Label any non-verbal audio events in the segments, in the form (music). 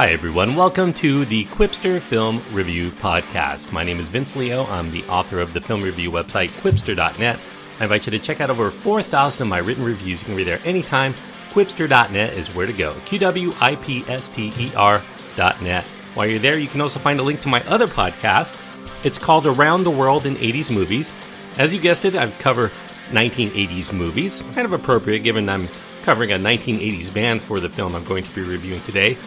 Hi, everyone. Welcome to the Qwipster Film Review Podcast. My name is Vince Leo. I'm the author of the film review website, qwipster.net. I invite you to check out over 4,000 of my written reviews. You can read there anytime. Qwipster.net is where to go. Q W I P S T E R.net. While you're there, you can also find a link to my other podcast. It's called Around the World in 80s Movies. As you guessed it, I cover 1980s movies. Kind of appropriate given I'm covering a 1980s band for the film I'm going to be reviewing today,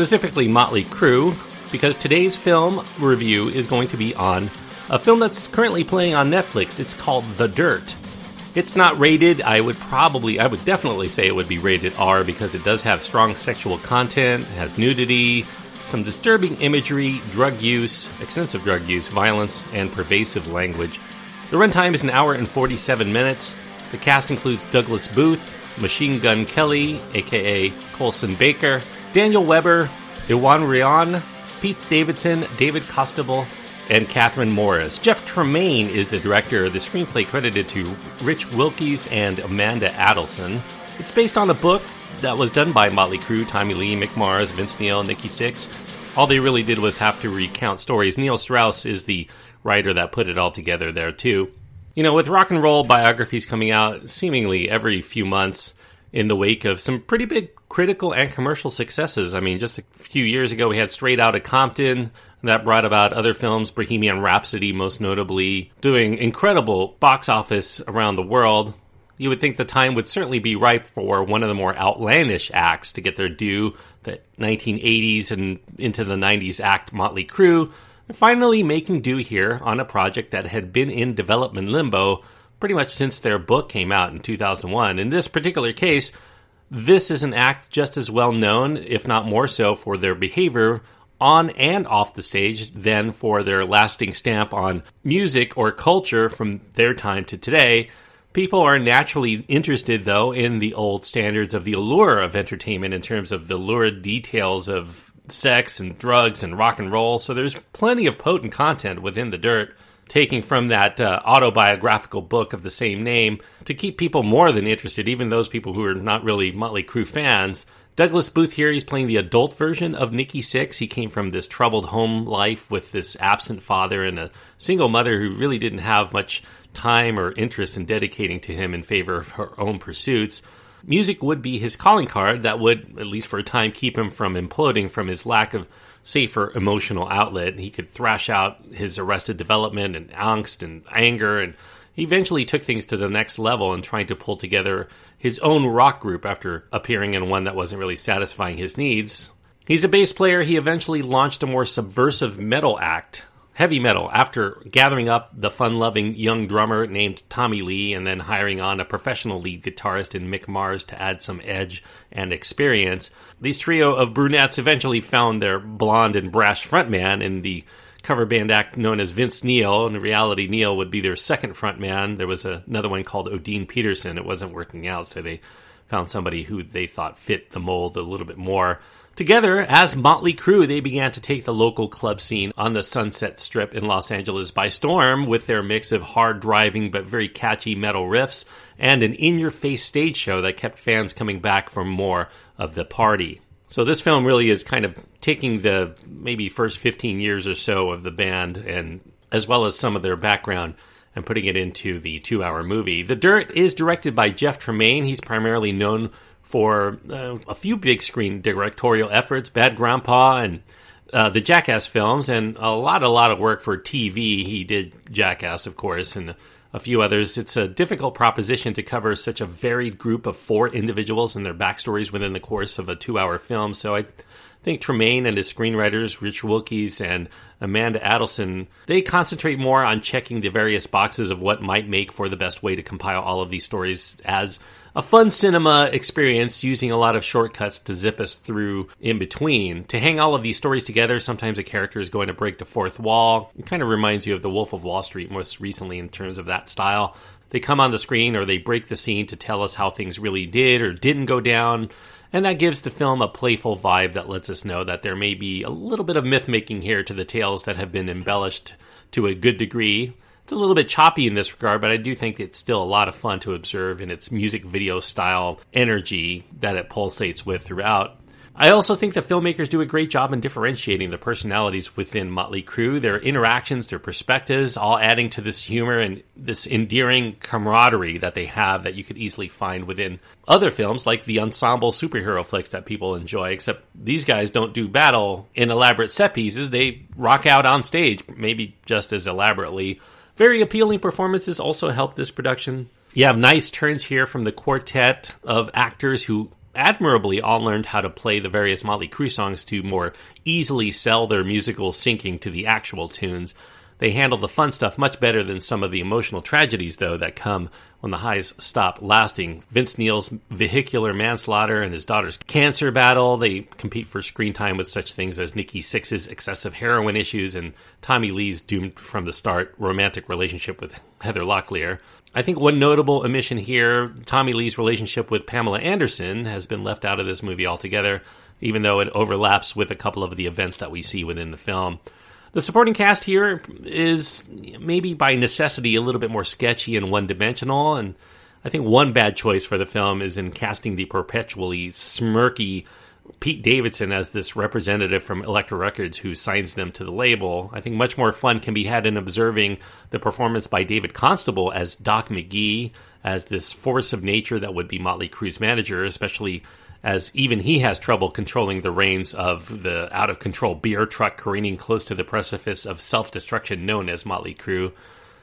specifically Motley Crue, because today's film review is going to be on a film that's currently playing on Netflix. It's called The Dirt. It's not rated. I would probably, I would definitely say it would be rated R because it does have strong sexual content, has nudity, some disturbing imagery, drug use, extensive drug use, violence, and pervasive language. The runtime is an hour and 47 minutes. The cast includes Douglas Booth, Machine Gun Kelly, aka Colson Baker, Daniel Webber, Iwan Rheon, Pete Davidson, David Costabile, and Kathryn Morris. Jeff Tremaine is the director. The screenplay credited to Rich Wilkes and Amanda Adelson. It's based on a book that was done by Motley Crue, Tommy Lee, Mick Mars, Vince Neil, Nikki Sixx. All they really did was have to recount stories. Neil Strauss is the writer that put it all together there, too. You know, with rock and roll biographies coming out seemingly every few months in the wake of some pretty big critical and commercial successes. I mean, just a few years ago, we had Straight Outta Compton that brought about other films, Bohemian Rhapsody, most notably, doing incredible box office around the world. You would think the time would certainly be ripe for one of the more outlandish acts to get their due. The 1980s and into the 90s act Motley Crue finally making due here on a project that had been in development limbo pretty much since their book came out in 2001. In this particular case, this is an act just as well known, if not more so, for their behavior on and off the stage than for their lasting stamp on music or culture from their time to today. People are naturally interested, though, in the old standards of the allure of entertainment in terms of the lurid details of sex and drugs and rock and roll. So there's plenty of potent content within the dirt, taking from that uh, autobiographical book of the same name to keep people more than interested, even those people who are not really Motley Crue fans. Douglas Booth here, he's playing the adult version of Nikki Sixx. He came from this troubled home life with this absent father and a single mother who really didn't have much time or interest in dedicating to him in favor of her own pursuits. Music would be his calling card that would, at least for a time, keep him from imploding from his lack of safer emotional outlet. He could thrash out his arrested development and angst and anger, and he eventually took things to the next level in trying to pull together his own rock group after appearing in one that wasn't really satisfying his needs. He's a bass player. He eventually launched a more subversive metal act heavy metal after gathering up the fun loving young drummer named Tommy Lee and then hiring on a professional lead guitarist in Mick Mars to add some edge and experience. These trio of brunettes eventually found their blonde and brash frontman in the cover band act known as Vince Neil. In reality, Neil would be their second frontman. There was another one called O'Dean Peterson. It wasn't working out, so they found somebody who they thought fit the mold a little bit more. Together, as Motley Crue, they began to take the local club scene on the Sunset Strip in Los Angeles by storm with their mix of hard driving but very catchy metal riffs and an in your face stage show that kept fans coming back for more of the party. So, this film really is kind of taking the maybe first 15 years or so of the band and as well as some of their background and putting it into the two hour movie. The Dirt is directed by Jeff Tremaine. He's primarily known for uh, a few big screen directorial efforts, Bad Grandpa and uh, the Jackass films, and a lot, a lot of work for TV. He did Jackass, of course, and a few others. It's a difficult proposition to cover such a varied group of four individuals and their backstories within the course of a two-hour film. So I think Tremaine and his screenwriters, Rich Wilkes and Amanda Adelson, they concentrate more on checking the various boxes of what might make for the best way to compile all of these stories as a fun cinema experience using a lot of shortcuts to zip us through in between. To hang all of these stories together, sometimes a character is going to break the fourth wall. It kind of reminds you of The Wolf of Wall Street most recently in terms of that style. They come on the screen or they break the scene to tell us how things really did or didn't go down. And that gives the film a playful vibe that lets us know that there may be a little bit of myth making here to the tales that have been embellished to a good degree. It's a little bit choppy in this regard, but I do think it's still a lot of fun to observe in its music video style energy that it pulsates with throughout. I also think the filmmakers do a great job in differentiating the personalities within Motley Crue, their interactions, their perspectives, all adding to this humor and this endearing camaraderie that they have that you could easily find within other films like the ensemble superhero flicks that people enjoy, except these guys don't do battle in elaborate set pieces. They rock out on stage, maybe just as elaborately. Very appealing performances also help this production. You have nice turns here from the quartet of actors who admirably all learned how to play the various Motley Crue songs to more easily sell their musical syncing to the actual tunes. They handle the fun stuff much better than some of the emotional tragedies, though, that come when the highs stop lasting. Vince Neil's vehicular manslaughter and his daughter's cancer battle, they compete for screen time with such things as Nikki Sixx's excessive heroin issues and Tommy Lee's doomed from the start romantic relationship with (laughs) Heather Locklear. I think one notable omission here Tommy Lee's relationship with Pamela Anderson has been left out of this movie altogether, even though it overlaps with a couple of the events that we see within the film. The supporting cast here is maybe by necessity a little bit more sketchy and one dimensional, and I think one bad choice for the film is in casting the perpetually smirky Pete Davidson as this representative from Elektra Records who signs them to the label. I think much more fun can be had in observing the performance by David Costabile as Doc McGhee, as this force of nature that would be Motley Crue's manager, especially as even he has trouble controlling the reins of the out of control beer truck careening close to the precipice of self destruction known as Motley Crue.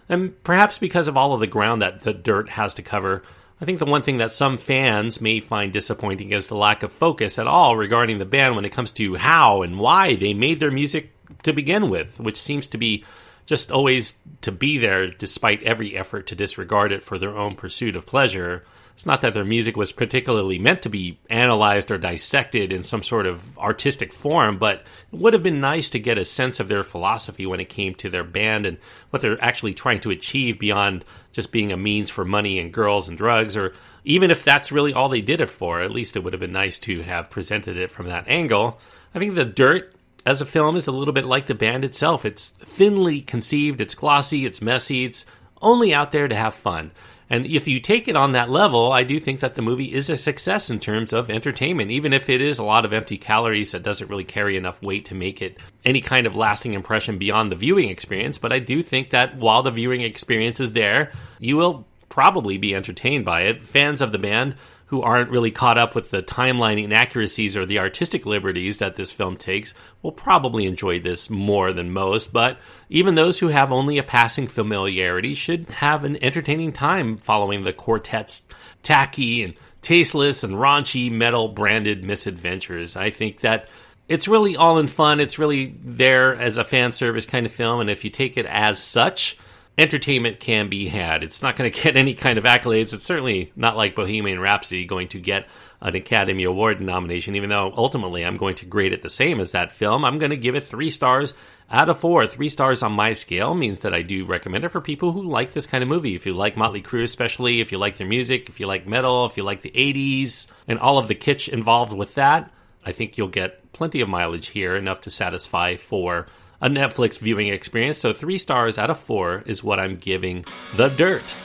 And perhaps because of all of the ground that the dirt has to cover, I think the one thing that some fans may find disappointing is the lack of focus at all regarding the band when it comes to how and why they made their music to begin with, which seems to be just always to be there despite every effort to disregard it for their own pursuit of pleasure. It's not that their music was particularly meant to be analyzed or dissected in some sort of artistic form, but it would have been nice to get a sense of their philosophy when it came to their band and what they're actually trying to achieve beyond just being a means for money and girls and drugs, or even if that's really all they did it for, at least it would have been nice to have presented it from that angle. I think The Dirt as a film is a little bit like the band itself. It's thinly conceived, it's glossy, it's messy, it's only out there to have fun. And if you take it on that level, I do think that the movie is a success in terms of entertainment, even if it is a lot of empty calories that doesn't really carry enough weight to make it any kind of lasting impression beyond the viewing experience. But I do think that while the viewing experience is there, you will probably be entertained by it. Fans of the band who aren't really caught up with the timeline inaccuracies or the artistic liberties that this film takes will probably enjoy this more than most, but even those who have only a passing familiarity should have an entertaining time following the quartet's tacky and tasteless and raunchy metal branded misadventures. I think that it's really all in fun. It's really there as a fan service kind of film, and if you take it as such, entertainment can be had. It's not going (laughs) to get any kind of accolades. It's certainly not like Bohemian Rhapsody going to get an Academy Award nomination, even though ultimately I'm going to grade it the same as that film. I'm going to give it three stars out of four. Three stars on my scale means that I do recommend it for people who like this kind of movie. If you like Motley Crue, especially, if you like their music, if you like metal, if you like the 80s, and all of the kitsch involved with that, I think you'll get plenty of mileage here, enough to satisfy for a Netflix viewing experience. So, three stars out of four is what I'm giving The Dirt.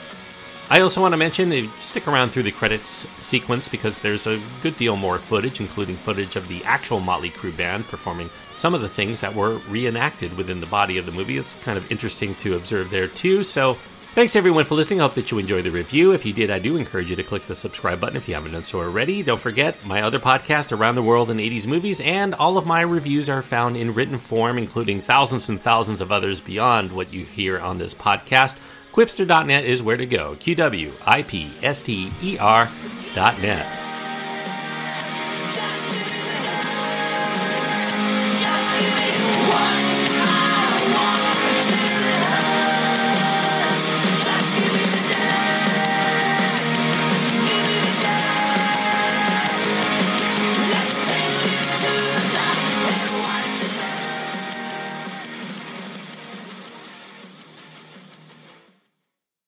I also want to mention that stick around through the credits sequence because there's a good deal more footage, including footage of the actual Motley Crue band performing some of the things that were reenacted within the body of the movie. It's kind of interesting to observe there too. So Thanks everyone for listening. I hope that you enjoyed the review. If you did, I do encourage you to click the subscribe button if you haven't done so already. Don't forget my other podcast, Around the World in 80s Movies, and all of my reviews are found in written form, including thousands and thousands of others beyond what you hear on this podcast. Qwipster.net is where to go. Q W I P S T E R.net.